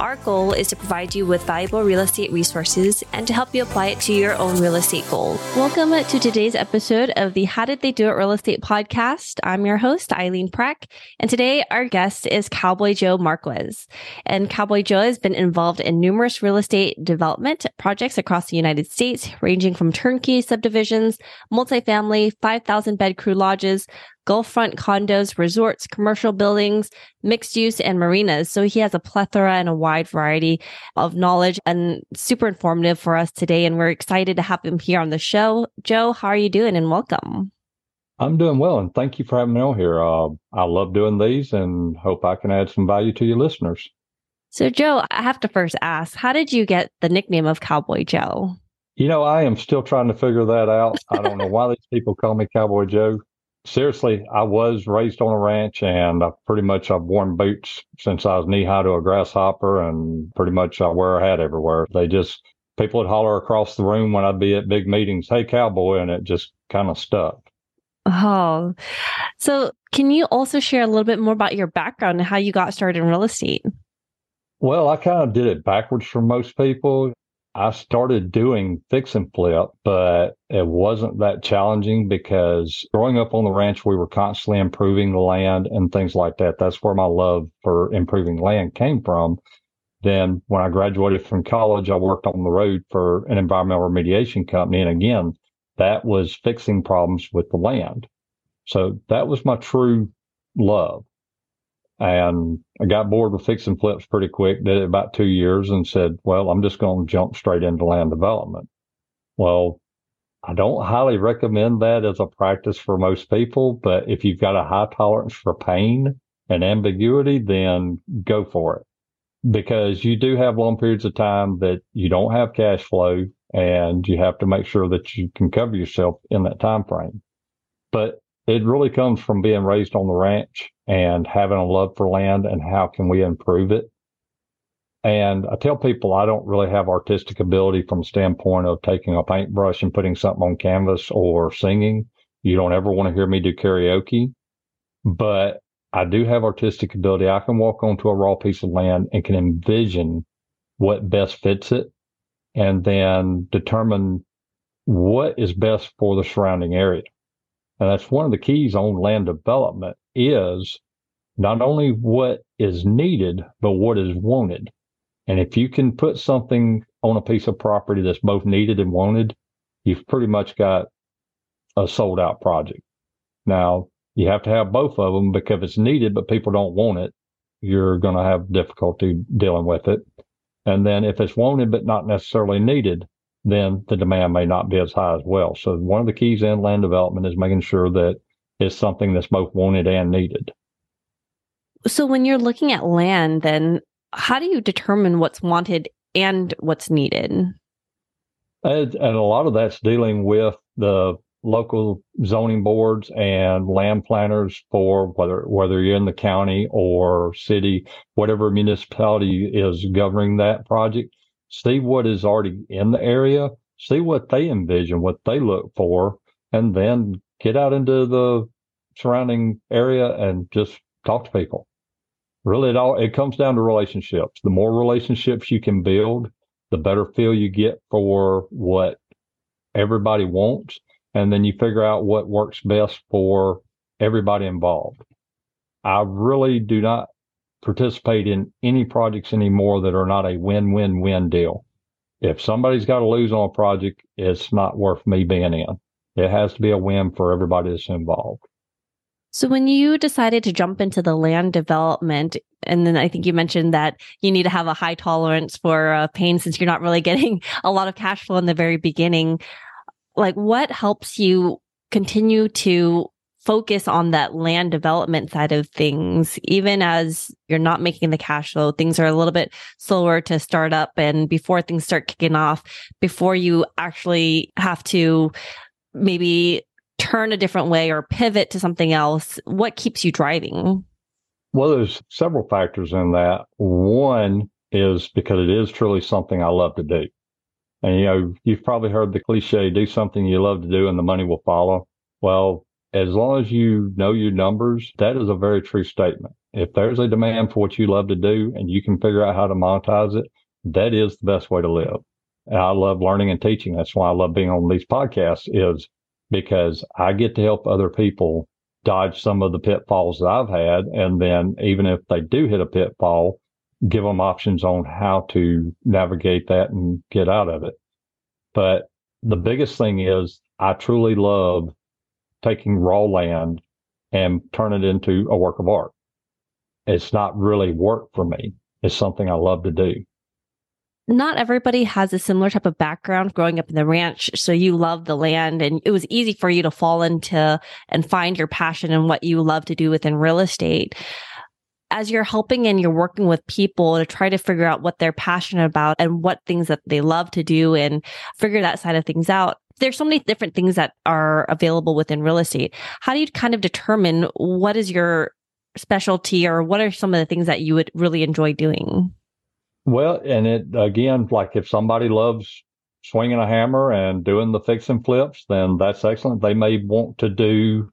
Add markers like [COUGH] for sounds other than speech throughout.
Our goal is to provide you with valuable real estate resources and to help you apply it to your own real estate goal. Welcome to today's episode of the How Did They Do It Real Estate podcast. I'm your host, Eileen Preck, and today our guest is Cowboy Joe Marques. And Cowboy Joe has been involved in numerous real estate development projects across the United States, ranging from turnkey subdivisions, multifamily, 5,000 bed crew lodges, Gulffront condos, resorts, commercial buildings, mixed use, and marinas. So he has a plethora and a wide variety of knowledge and super informative for us today. And we're excited to have him here on the show. Joe, how are you doing? And welcome. I'm doing well, and thank you for having me on here. Uh, I love doing these and hope I can add some value to your listeners. So, Joe, I have to first ask, how did you get the nickname of Cowboy Joe? You know, I am still trying to figure that out. I don't know why these people call me Cowboy Joe seriously, I was raised on a ranch and I pretty much I've worn boots since I was knee high to a grasshopper and pretty much I wear a hat everywhere. They just, people would holler across the room when I'd be at big meetings, Hey, cowboy. And it just kind of stuck. Oh, so can you also share a little bit more about your background and how you got started in real estate? Well, I kind of did it backwards for most people. I started doing fix and flip, but it wasn't that challenging because growing up on the ranch, we were constantly improving the land and things like that. That's where my love for improving land came from. Then when I graduated from college, I worked on the road for an environmental remediation company. And again, that was fixing problems with the land. So that was my true love. And I got bored with fixing flips pretty quick, did it about two years and said, well, I'm just going to jump straight into land development. Well, I don't highly recommend that as a practice for most people, but if you've got a high tolerance for pain and ambiguity, then go for it because you do have long periods of time that you don't have cash flow and you have to make sure that you can cover yourself in that time frame. But it really comes from being raised on the ranch and having a love for land and how can we improve it. And I tell people I don't really have artistic ability from standpoint of taking a paintbrush and putting something on canvas or singing. You don't ever want to hear me do karaoke, but I do have artistic ability. I can walk onto a raw piece of land and can envision what best fits it and then determine what is best for the surrounding area. And that's one of the keys on land development is not only what is needed, but what is wanted. And if you can put something on a piece of property that's both needed and wanted, you've pretty much got a sold out project. Now you have to have both of them because if it's needed, but people don't want it, you're going to have difficulty dealing with it. And then if it's wanted, but not necessarily needed, then the demand may not be as high as well. So one of the keys in land development is making sure that it's something that's both wanted and needed. So when you're looking at land, then how do you determine what's wanted and what's needed? And, and a lot of that's dealing with the local zoning boards and land planners for whether whether you're in the county or city, whatever municipality is governing that project see what is already in the area, see what they envision, what they look for, and then get out into the surrounding area and just talk to people. Really, it all it comes down to relationships. The more relationships you can build, the better feel you get for what everybody wants, and then you figure out what works best for everybody involved. I really do not participate in any projects anymore that are not a win-win-win deal. If somebody's got to lose on a project, it's not worth me being in. It has to be a win for everybody that's involved. So when you decided to jump into the land development, and then I think you mentioned that you need to have a high tolerance for uh, pain since you're not really [LAUGHS] getting a lot of cash flow in the very beginning. Like what helps you continue to focus on that land development side of things, even as you're not making the cash flow, things are a little bit slower to start up and before things start kicking off, before you actually have to maybe turn a different way or pivot to something else, what keeps you driving? Well, there's several factors in that. One is because it is truly something I love to do. And, you know, you've probably heard the cliche, do something you love to do and the money will follow. Well, as long as you know your numbers, that is a very true statement. If there's a demand for what you love to do and you can figure out how to monetize it, that is the best way to live. And I love learning and teaching. That's why I love being on these podcasts is because I get to help other people dodge some of the pitfalls that I've had. And then even if they do hit a pitfall, give them options on how to navigate that and get out of it. But the biggest thing is I truly love taking raw land and turn it into a work of art. It's not really work for me. It's something I love to do not everybody has a similar type of background growing up in the ranch. So you love the land and it was easy for you to fall into and find your passion and what you love to do within real estate. As you're helping and you're working with people to try to figure out what they're passionate about and what things that they love to do and figure that side of things out, there's so many different things that are available within real estate. How do you kind of determine what is your specialty or what are some of the things that you would really enjoy doing? Well, and it again, like if somebody loves swinging a hammer and doing the fix and flips, then that's excellent. They may want to do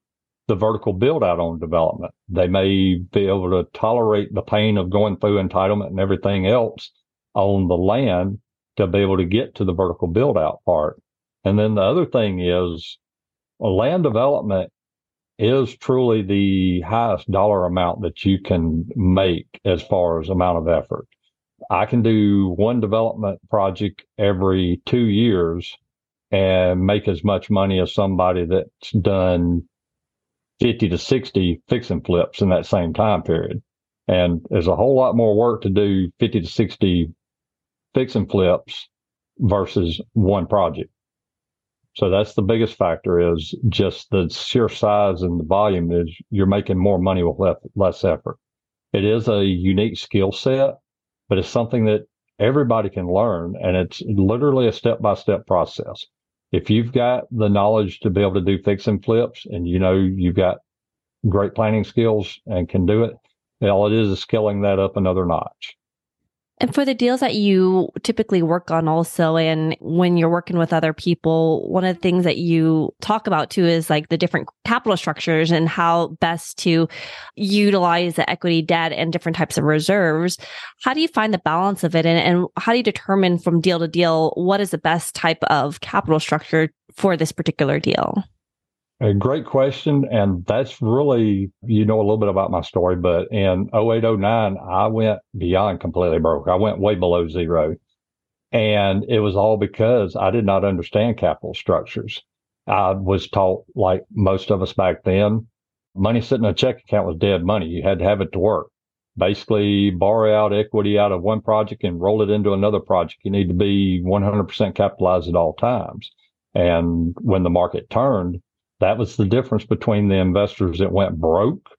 the vertical build out on development. They may be able to tolerate the pain of going through entitlement and everything else on the land to be able to get to the vertical build out part. And then the other thing is land development is truly the highest dollar amount that you can make as far as amount of effort. I can do one development project every two years and make as much money as somebody that's done 50 to 60 fix and flips in that same time period. And there's a whole lot more work to do 50 to 60 fix and flips versus one project. So that's the biggest factor is just the sheer size and the volume is you're making more money with less effort. It is a unique skill set but it's something that everybody can learn. And it's literally a step by step process. If you've got the knowledge to be able to do fix and flips and you know you've got great planning skills and can do it, all it is is scaling that up another notch. And for the deals that you typically work on also, and when you're working with other people, one of the things that you talk about too is like the different capital structures and how best to utilize the equity debt and different types of reserves. How do you find the balance of it? And, and how do you determine from deal to deal what is the best type of capital structure for this particular deal? A great question. And that's really, you know, a little bit about my story, but in 08, 09, I went beyond completely broke. I went way below zero. And it was all because I did not understand capital structures. I was taught, like most of us back then, money sitting in a check account was dead money. You had to have it to work. Basically, borrow out equity out of one project and roll it into another project. You need to be 100% capitalized at all times. And when the market turned, that was the difference between the investors that went broke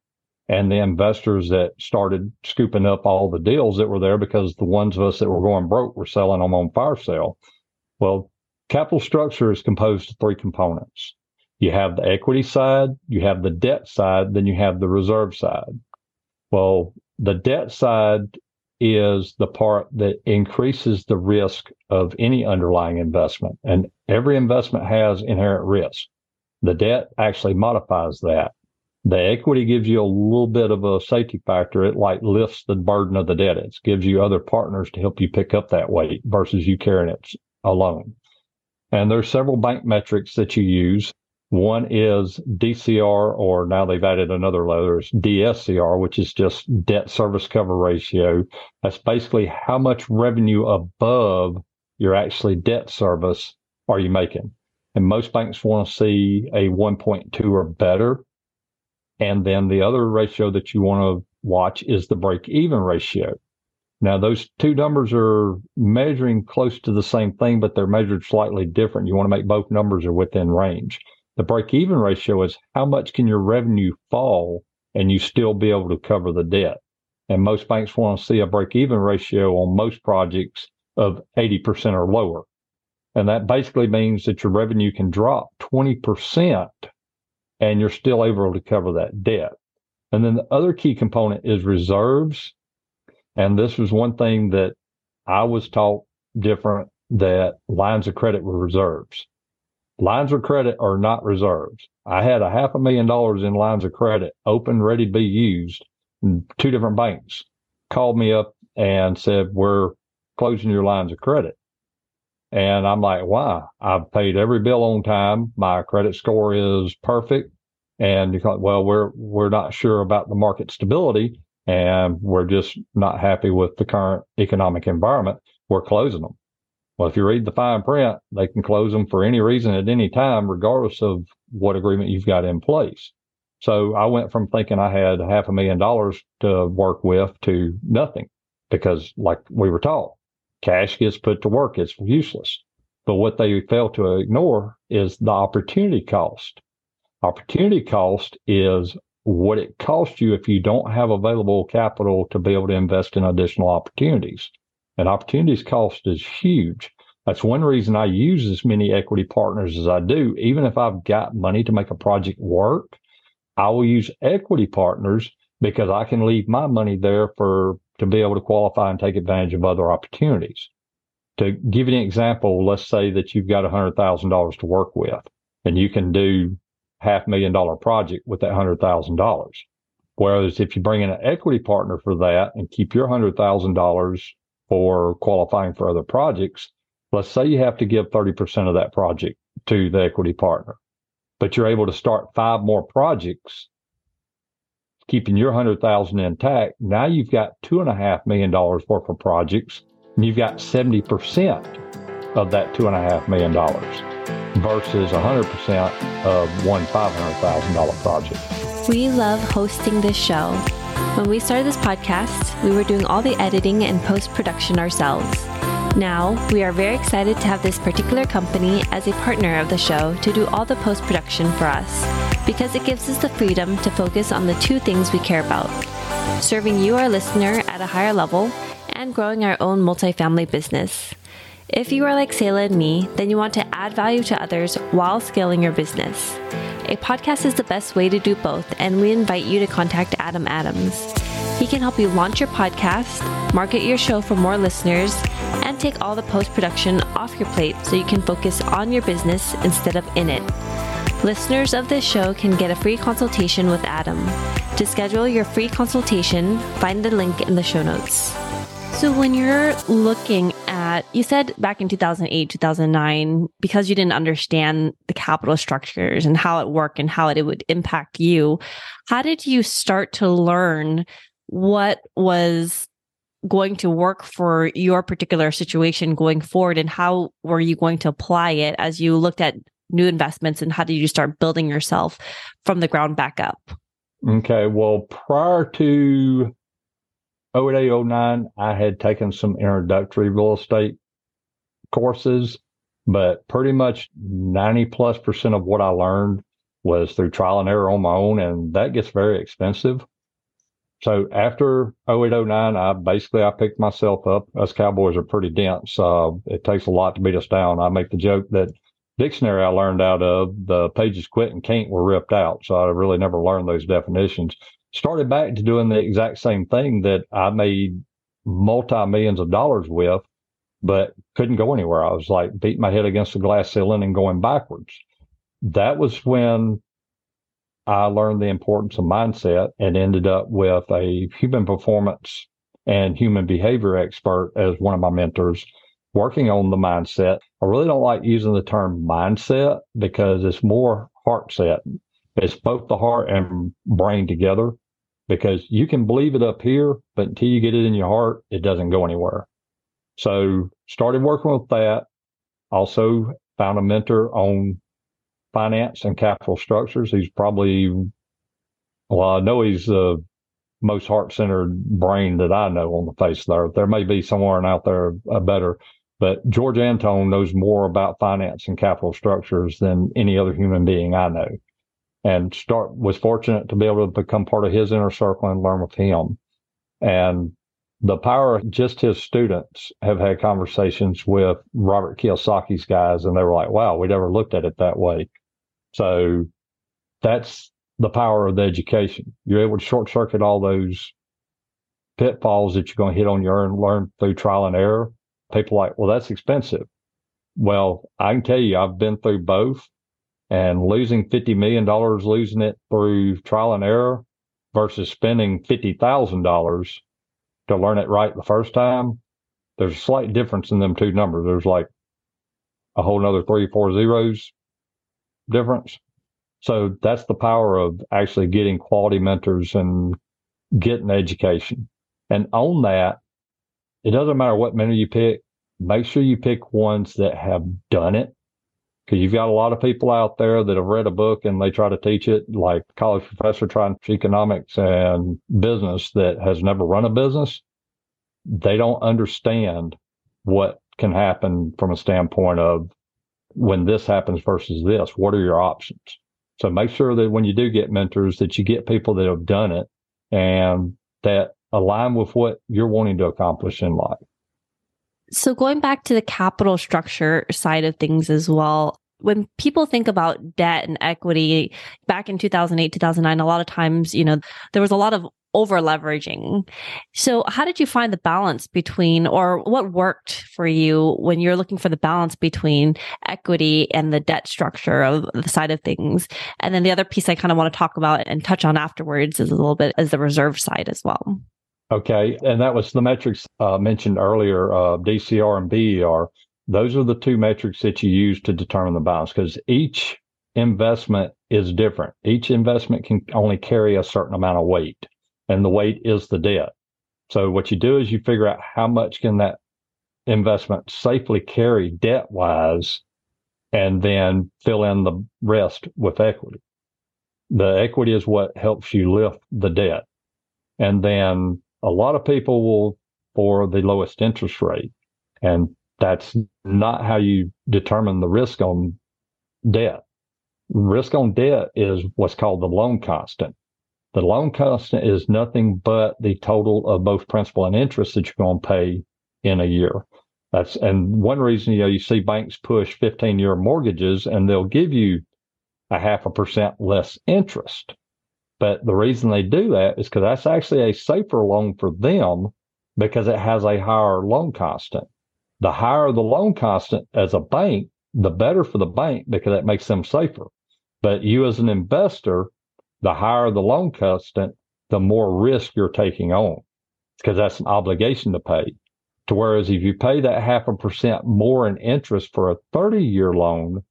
and the investors that started scooping up all the deals that were there because the ones of us that were going broke were selling them on fire sale. Well, capital structure is composed of three components. You have the equity side, you have the debt side, then you have the reserve side. Well, the debt side is the part that increases the risk of any underlying investment. And every investment has inherent risk. The debt actually modifies that. The equity gives you a little bit of a safety factor. It like lifts the burden of the debt. It gives you other partners to help you pick up that weight versus you carrying it alone. And there's several bank metrics that you use. One is DCR, or now they've added another letter, is DSCR, which is just debt service cover ratio. That's basically how much revenue above your actually debt service are you making. And most banks want to see a 1.2 or better. And then the other ratio that you want to watch is the break even ratio. Now, those two numbers are measuring close to the same thing, but they're measured slightly different. You want to make both numbers are within range. The break even ratio is how much can your revenue fall and you still be able to cover the debt. And most banks want to see a break even ratio on most projects of 80% or lower. And that basically means that your revenue can drop 20% and you're still able to cover that debt. And then the other key component is reserves. And this was one thing that I was taught different that lines of credit were reserves. Lines of credit are not reserves. I had a half a million dollars in lines of credit open, ready to be used. Two different banks called me up and said, We're closing your lines of credit. And I'm like, why? I've paid every bill on time. My credit score is perfect. And you thought, well, we're we're not sure about the market stability and we're just not happy with the current economic environment. We're closing them. Well, if you read the fine print, they can close them for any reason at any time, regardless of what agreement you've got in place. So I went from thinking I had half a million dollars to work with to nothing because like we were taught, cash gets put to work. It's useless. But what they fail to ignore is the opportunity cost. Opportunity cost is what it costs you if you don't have available capital to be able to invest in additional opportunities. And opportunities cost is huge. That's one reason I use as many equity partners as I do. Even if I've got money to make a project work, I will use equity partners because I can leave my money there for to be able to qualify and take advantage of other opportunities. To give you an example, let's say that you've got $100,000 to work with and you can do a half million dollar project with that $100,000. Whereas if you bring in an equity partner for that and keep your $100,000 for qualifying for other projects, let's say you have to give 30% of that project to the equity partner, but you're able to start five more projects, keeping your 100,000 intact. Now you've got two and a half million dollars worth of projects and you've got 70% of that two and a half million dollars versus 100% of one $500,000 project. We love hosting this show when we started this podcast, we were doing all the editing and post production ourselves. Now, we are very excited to have this particular company as a partner of the show to do all the post production for us because it gives us the freedom to focus on the two things we care about serving you, our listener, at a higher level and growing our own multifamily business. If you are like Selah and me, then you want to add value to others while scaling your business. A podcast is the best way to do both, and we invite you to contact Adam Adams. He can help you launch your podcast, market your show for more listeners, and take all the post production off your plate so you can focus on your business instead of in it. Listeners of this show can get a free consultation with Adam. To schedule your free consultation, find the link in the show notes. So, when you're looking at, you said back in 2008, 2009, because you didn't understand the capital structures and how it worked and how it would impact you, how did you start to learn what was going to work for your particular situation going forward? And how were you going to apply it as you looked at new investments and how did you start building yourself from the ground back up? Okay. Well, prior to 08, 09, I had taken some introductory real estate courses, but pretty much 90 plus percent of what I learned was through trial and error on my own, and that gets very expensive. So after 0809, I basically I picked myself up. Us cowboys are pretty dense. Uh, it takes a lot to beat us down. I make the joke that dictionary I learned out of the pages quit and can't were ripped out. So I really never learned those definitions started back to doing the exact same thing that I made multi millions of dollars with, but couldn't go anywhere. I was like beating my head against the glass ceiling and going backwards. That was when I learned the importance of mindset and ended up with a human performance and human behavior expert as one of my mentors working on the mindset. I really don't like using the term mindset because it's more heart set. It's both the heart and brain together because you can believe it up here, but until you get it in your heart, it doesn't go anywhere. So started working with that. Also found a mentor on finance and capital structures. He's probably, well, I know he's the most heart centered brain that I know on the face of the earth. There may be someone out there a better, but George Antone knows more about finance and capital structures than any other human being I know and start was fortunate to be able to become part of his inner circle and learn with him. And the power just his students have had conversations with Robert Kiyosaki's guys, and they were like, wow, we never looked at it that way. So that's the power of the education. You're able to short circuit all those pitfalls that you're going to hit on your own, learn through trial and error. People like, well, that's expensive. Well, I can tell you, I've been through both and losing $50 million, losing it through trial and error versus spending $50,000 to learn it right the first time. There's a slight difference in them two numbers. There's like a whole nother three, four zeros difference. So that's the power of actually getting quality mentors and getting education. And on that, it doesn't matter what mentor you pick, make sure you pick ones that have done it. Because you've got a lot of people out there that have read a book and they try to teach it, like college professor trying economics and business that has never run a business. They don't understand what can happen from a standpoint of when this happens versus this. What are your options? So make sure that when you do get mentors, that you get people that have done it and that align with what you're wanting to accomplish in life. So going back to the capital structure side of things as well, when people think about debt and equity back in 2008 2009 a lot of times you know there was a lot of over leveraging. So, how did you find the balance between, or what worked for you when you're looking for the balance between equity and the debt structure of the side of things? And then the other piece I kind of want to talk about and touch on afterwards is a little bit as the reserve side as well. Okay. And that was the metrics uh, mentioned earlier uh, DCR and BER. Those are the two metrics that you use to determine the balance because each investment is different. Each investment can only carry a certain amount of weight and the weight is the debt. So what you do is you figure out how much can that investment safely carry debt wise and then fill in the rest with equity. The equity is what helps you lift the debt. And then a lot of people will for the lowest interest rate. And that's not how you determine the risk on debt. Risk on debt is what's called the loan constant. The loan constant is nothing but the total of both principal and interest that you're going to pay in a year. That's and one reason you know you see banks push 15 year mortgages and they'll give you a half a percent less interest. But the reason they do that is because that's actually a safer loan for them because it has a higher loan constant. The higher the loan constant as a bank, the better for the bank because that makes them safer. But you as an investor, the higher the loan constant, the more risk you're taking on because that's an obligation to pay. To whereas if you pay that half a percent more in interest for a 30 year loan,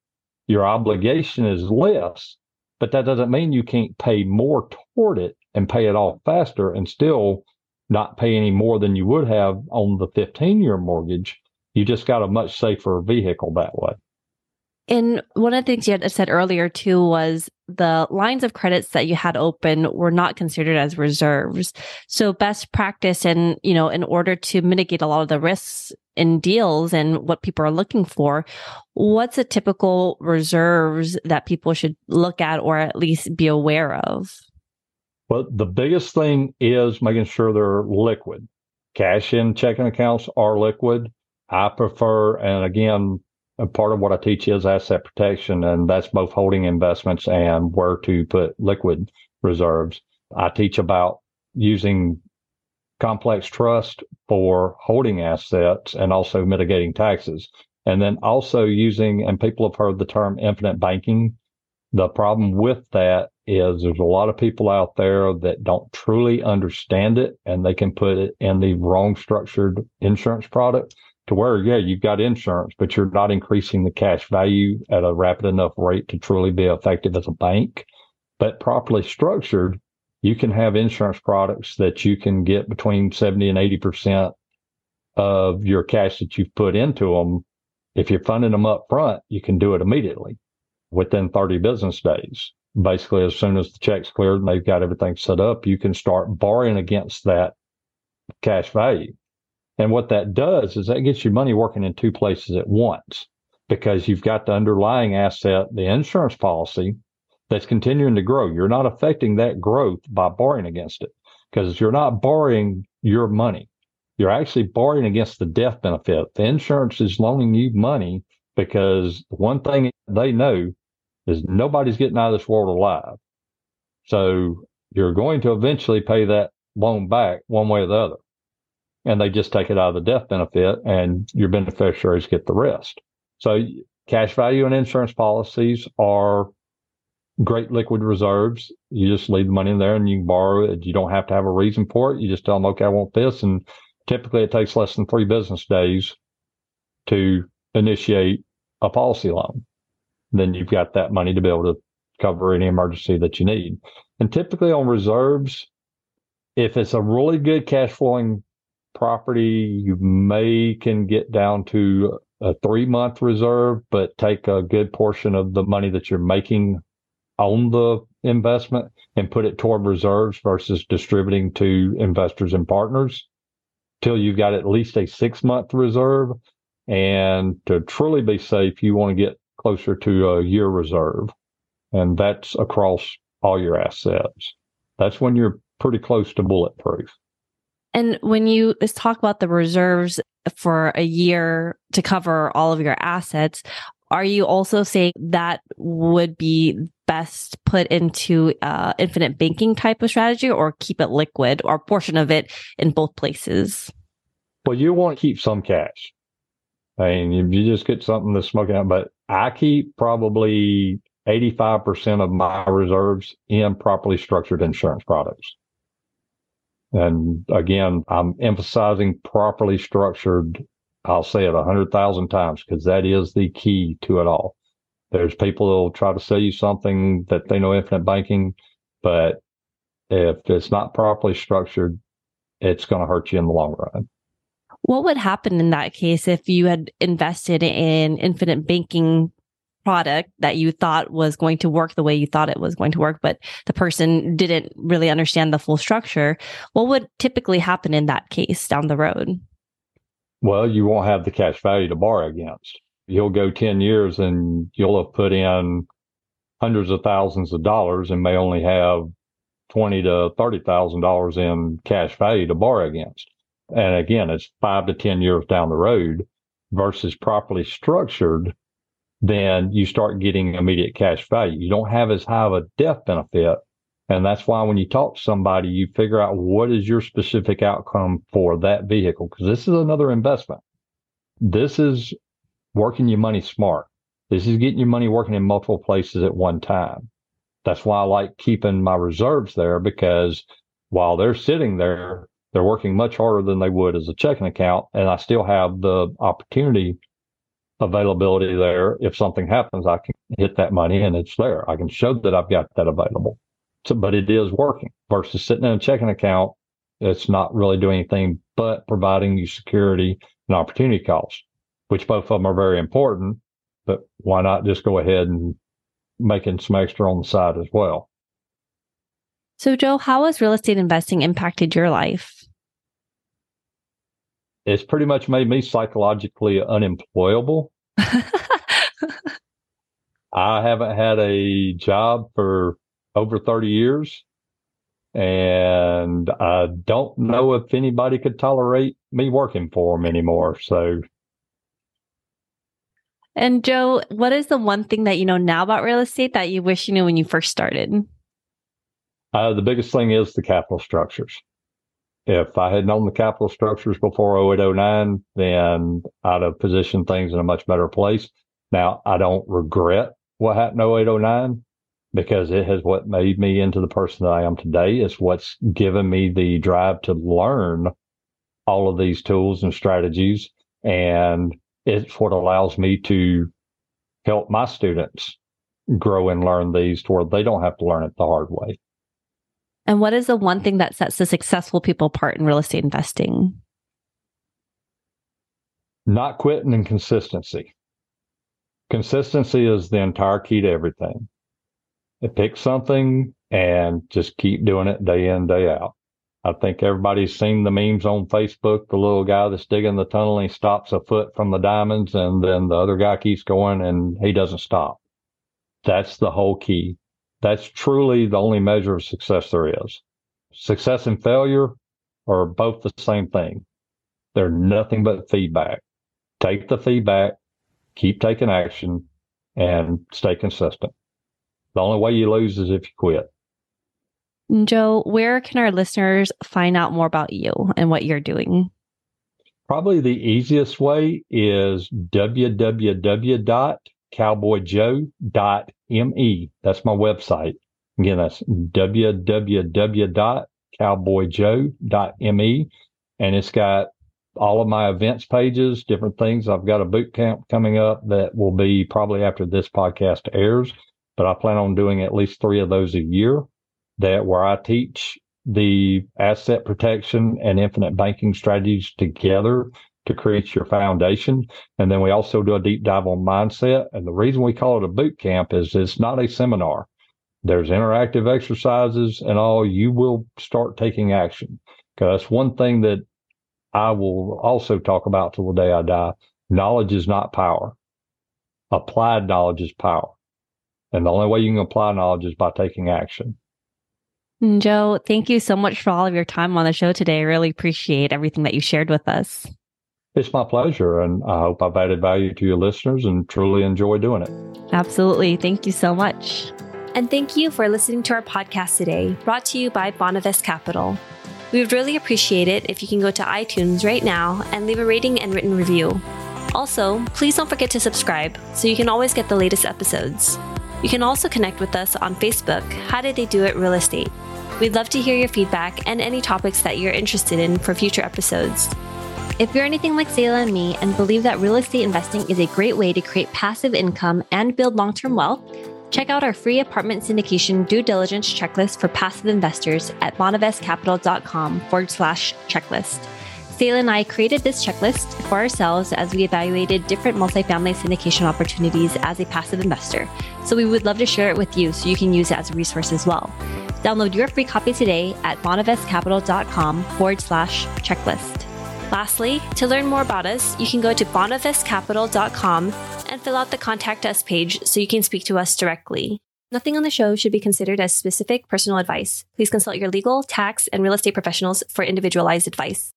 your obligation is less, but that doesn't mean you can't pay more toward it and pay it off faster and still not pay any more than you would have on the 15 year mortgage. You just got a much safer vehicle that way. And one of the things you had said earlier too was the lines of credits that you had open were not considered as reserves. So best practice and, you know, in order to mitigate a lot of the risks in deals and what people are looking for, what's a typical reserves that people should look at or at least be aware of? Well, the biggest thing is making sure they're liquid. Cash in checking accounts are liquid. I prefer, and again, part of what I teach is asset protection, and that's both holding investments and where to put liquid reserves. I teach about using complex trust for holding assets and also mitigating taxes. And then also using, and people have heard the term infinite banking. The problem with that is there's a lot of people out there that don't truly understand it and they can put it in the wrong structured insurance product to where, yeah, you've got insurance, but you're not increasing the cash value at a rapid enough rate to truly be effective as a bank. But properly structured, you can have insurance products that you can get between 70 and 80% of your cash that you've put into them. If you're funding them up front, you can do it immediately within 30 business days. Basically, as soon as the check's cleared and they've got everything set up, you can start borrowing against that cash value. And what that does is that gets your money working in two places at once because you've got the underlying asset, the insurance policy that's continuing to grow. You're not affecting that growth by borrowing against it because you're not borrowing your money. You're actually borrowing against the death benefit. The insurance is loaning you money because one thing they know is nobody's getting out of this world alive. So you're going to eventually pay that loan back one way or the other. And they just take it out of the death benefit and your beneficiaries get the rest. So cash value and insurance policies are great liquid reserves. You just leave the money in there and you can borrow it. You don't have to have a reason for it. You just tell them, okay, I want this. And typically it takes less than three business days to initiate a policy loan. Then you've got that money to be able to cover any emergency that you need. And typically on reserves, if it's a really good cash flowing property, you may can get down to a three month reserve, but take a good portion of the money that you're making on the investment and put it toward reserves versus distributing to investors and partners till you've got at least a six month reserve. And to truly be safe, you want to get closer to a year reserve. And that's across all your assets. That's when you're pretty close to bulletproof. And when you talk about the reserves for a year to cover all of your assets, are you also saying that would be best put into uh, infinite banking type of strategy or keep it liquid or a portion of it in both places? Well, you want to keep some cash. I mean, you just get something to smoke out, but I keep probably 85% of my reserves in properly structured insurance products. And again, I'm emphasizing properly structured. I'll say it a hundred thousand times because that is the key to it all. There's people that'll try to sell you something that they know infinite banking, but if it's not properly structured, it's going to hurt you in the long run. What would happen in that case if you had invested in infinite banking product that you thought was going to work the way you thought it was going to work, but the person didn't really understand the full structure, what would typically happen in that case down the road? Well, you won't have the cash value to borrow against. You'll go 10 years and you'll have put in hundreds of thousands of dollars and may only have twenty to thirty thousand dollars in cash value to borrow against. And again, it's five to ten years down the road versus properly structured then you start getting immediate cash value. You don't have as high of a death benefit. And that's why when you talk to somebody, you figure out what is your specific outcome for that vehicle. Cause this is another investment. This is working your money smart. This is getting your money working in multiple places at one time. That's why I like keeping my reserves there because while they're sitting there, they're working much harder than they would as a checking account. And I still have the opportunity availability there. If something happens, I can hit that money and it's there. I can show that I've got that available. So, but it is working versus sitting in a checking account. It's not really doing anything but providing you security and opportunity costs, which both of them are very important. But why not just go ahead and making some extra on the side as well? So, Joe, how has real estate investing impacted your life? It's pretty much made me psychologically unemployable. [LAUGHS] I haven't had a job for over 30 years. And I don't know if anybody could tolerate me working for them anymore. So. And Joe, what is the one thing that you know now about real estate that you wish you knew when you first started? Uh, the biggest thing is the capital structures if I had known the capital structures before 0809, then I'd have positioned things in a much better place. Now, I don't regret what happened in 0809 because it has what made me into the person that I am today. It's what's given me the drive to learn all of these tools and strategies. And it's what allows me to help my students grow and learn these to where they don't have to learn it the hard way. And what is the one thing that sets the successful people apart in real estate investing? Not quitting and consistency. Consistency is the entire key to everything. Pick something and just keep doing it day in, day out. I think everybody's seen the memes on Facebook, the little guy that's digging the tunnel and he stops a foot from the diamonds and then the other guy keeps going and he doesn't stop. That's the whole key. That's truly the only measure of success there is. Success and failure are both the same thing. They're nothing but feedback. Take the feedback, keep taking action, and stay consistent. The only way you lose is if you quit. Joe, where can our listeners find out more about you and what you're doing? Probably the easiest way is www.cowboyjoe.me. That's my website. Again, that's www.cowboyjoe.me. And it's got all of my events pages, different things. I've got a boot camp coming up that will be probably after this podcast airs, but I plan on doing at least three of those a year that where I teach the asset protection and infinite banking strategies together to create your foundation. And then we also do a deep dive on mindset. And the reason we call it a boot camp is it's not a seminar. There's interactive exercises and all. You will start taking action. Because that's one thing that I will also talk about till the day I die. Knowledge is not power. Applied knowledge is power. And the only way you can apply knowledge is by taking action. Joe, thank you so much for all of your time on the show today. I really appreciate everything that you shared with us. It's my pleasure. And I hope I've added value to your listeners and truly enjoy doing it. Absolutely. Thank you so much. And thank you for listening to our podcast today, brought to you by Bonavest Capital. We would really appreciate it if you can go to iTunes right now and leave a rating and written review. Also, please don't forget to subscribe so you can always get the latest episodes. You can also connect with us on Facebook, How Did They Do It Real Estate. We'd love to hear your feedback and any topics that you're interested in for future episodes. If you're anything like Sayla and me and believe that real estate investing is a great way to create passive income and build long term wealth, check out our free apartment syndication due diligence checklist for passive investors at bonavestcapital.com forward slash checklist. Sayla and I created this checklist for ourselves as we evaluated different multifamily syndication opportunities as a passive investor. So we would love to share it with you so you can use it as a resource as well. Download your free copy today at bonavestcapital.com forward slash checklist. Lastly, to learn more about us, you can go to bonavestcapital.com and fill out the contact us page so you can speak to us directly. Nothing on the show should be considered as specific personal advice. Please consult your legal, tax, and real estate professionals for individualized advice.